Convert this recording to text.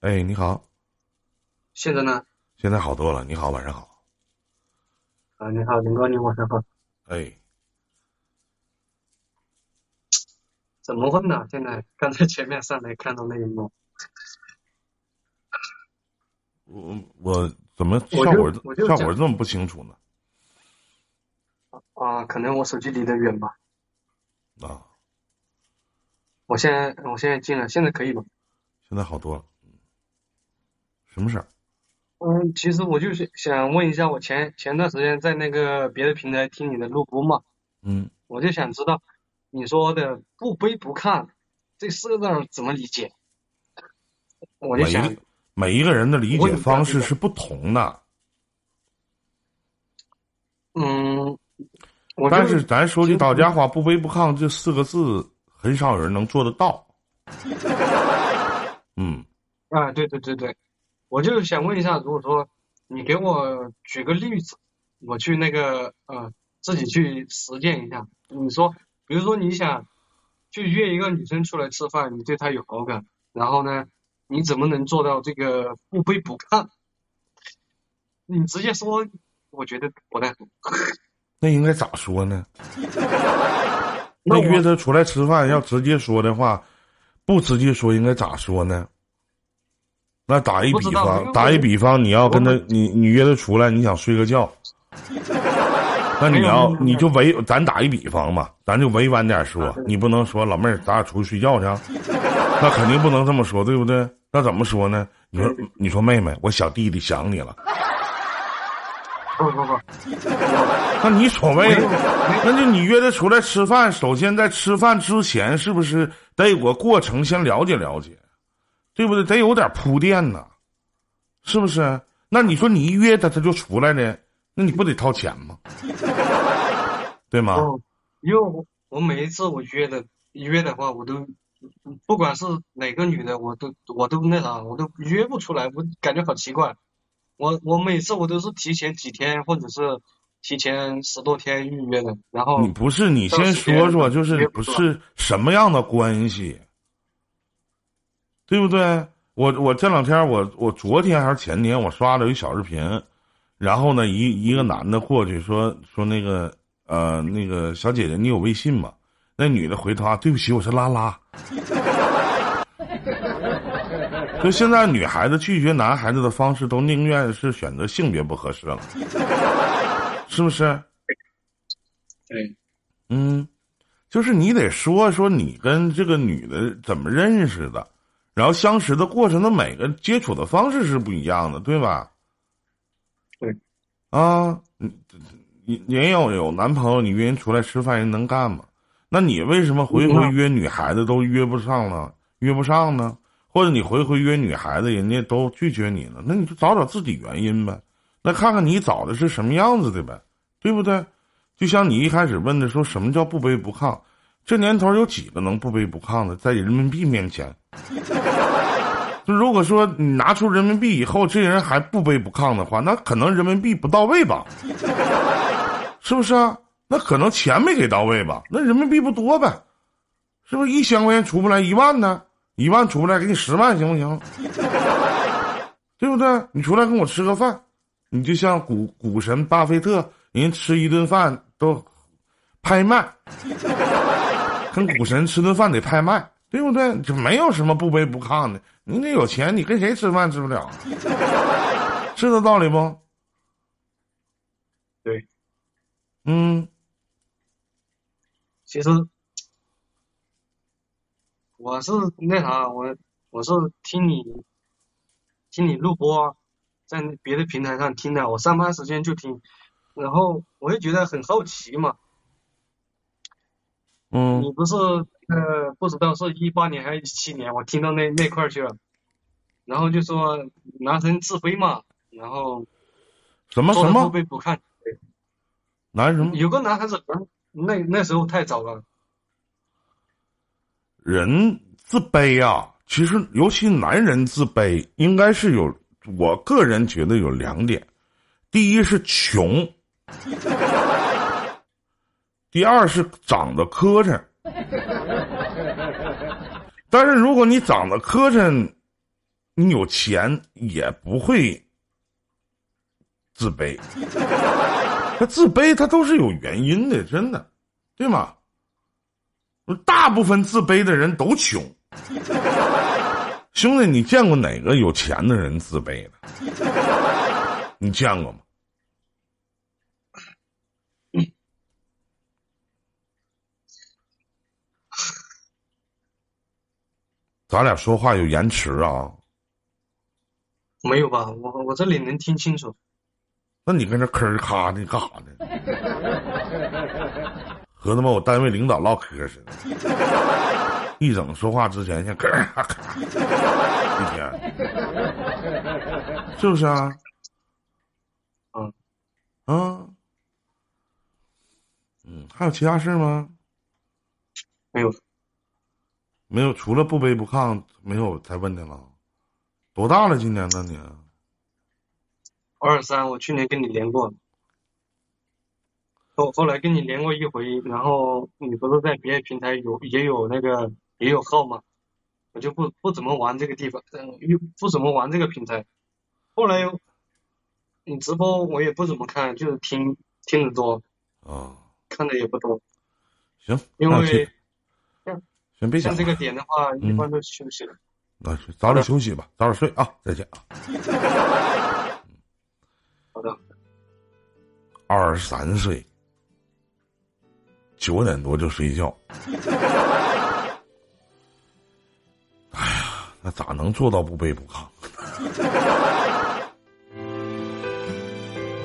哎，你好，现在呢？现在好多了。你好，晚上好。啊，你好，林哥，你晚上好。哎，怎么问呢？现在刚才前面上来看到那一幕，我我怎么我效果效果这么不清楚呢？啊，可能我手机离得远吧。啊，我现在我现在进了，现在可以吗？现在好多了。嗯什么事儿？嗯，其实我就是想问一下，我前前段时间在那个别的平台听你的录播嘛，嗯，我就想知道你说的“不卑不亢”这四个字儿怎么理解？我就想每一个每一个人的理解方式是不同的，嗯，我但是咱说句到家话，“不卑不亢”这四个字，很少有人能做得到。嗯，啊，对对对对，我就想问一下，如果说你给我举个例子，我去那个呃自己去实践一下。你说，比如说你想去约一个女生出来吃饭，你对她有好感，然后呢，你怎么能做到这个不卑不亢？你直接说，我觉得不太好。那应该咋说呢？那约她出来吃饭，要直接说的话，不直接说应该咋说呢？那打一比方打一比方，你要跟他你你约他出来，你想睡个觉，那你要你就委咱打一比方嘛，咱就委婉点说你不能说老妹儿，咱俩出去睡觉去啊，那肯定不能这么说，对不对？那怎么说呢？你说你说妹妹，我小弟弟想你了，不不不，那你所谓那就你约他出来吃饭，首先在吃饭之前，是不是得有个过程，先了解了解，对不对？得有点铺垫呐，是不是？那你说你一约他，他就出来了，那你不得掏钱吗？对吗？哦，因为我我每一次我约的约的话，我都不管是哪个女的，我都我都那啥，我都约不出来，我感觉好奇怪。我我每次我都是提前几天，或者是提前十多天预约的，然后你不是你先说说，就是不是什么样的关系，对不对？我我这两天我我昨天还是前天我刷了一小视频，然后呢一一个男的过去说说那个呃那个小姐姐你有微信吗？那女的回他对不起我是拉拉。就现在女孩子拒绝男孩子的方式都宁愿是选择性别不合适了，是不是？对，嗯，就是你得说说你跟这个女的怎么认识的，然后相识的过程的每个接触的方式是不一样的，对吧？对。啊，你你也有有男朋友，你约人出来吃饭，人能干吗？那你为什么回回约女孩子都约不上了？约不上呢？或者你回回约女孩子，人家都拒绝你了？那你就找找自己原因呗。那看看你找的是什么样子的呗，对不对？就像你一开始问的说什么叫不卑不亢，这年头有几个能不卑不亢的？在人民币面前，就如果说你拿出人民币以后，这人还不卑不亢的话，那可能人民币不到位吧？是不是啊？那可能钱没给到位吧？那人民币不多呗？是不是一千块钱出不来一万呢？一万出不来，给你十万行不行？对不对？你出来跟我吃个饭，你就像股股神巴菲特，人吃一顿饭都拍卖，跟股神吃顿饭得拍卖，对不对？就没有什么不卑不亢的。你得有钱，你跟谁吃饭吃不了？是这道理不？对，嗯，其实我是那啥，我我是听你听你录播，在别的平台上听的，我上班时间就听，然后我就觉得很好奇嘛。嗯。你不是呃不知道是一八年还是一七年，我听到那那块儿去了，然后就说男生自卑嘛，然后什么什么？卑不看。男什么？有个男孩子，那那时候太早了，人自卑啊？其实尤其男人自卑，应该是有，我个人觉得有两点，第一是穷，第二是长得磕碜。但是如果你长得磕碜，你有钱也不会自卑。他自卑，他都是有原因的，真的，对吗？大部分自卑的人都穷。兄弟，你见过哪个有钱的人自卑的？你见过吗？咱俩说话有延迟啊？没有吧？我我这里能听清楚。那你跟这吭儿咔的干啥呢？和他妈我单位领导唠嗑似的，一整说话之前先吭儿咔咔，一天，是不是啊？嗯，啊，嗯，还有其他事吗？没有，没有，除了不卑不亢，没有再问的了。多大了？今年呢？你？二三，我去年跟你连过，后后来跟你连过一回，然后你不是在别的平台有也有那个也有号吗？我就不不怎么玩这个地方，嗯，又不怎么玩这个平台。后来你直播我也不怎么看，就是听听的多，啊，看的也不多。行，因为先别讲像这个点的话，一般都休息了。那早点休息吧，早点睡啊！再见啊。好的，二十三岁，九点多就睡觉。哎呀，那咋能做到不卑不亢？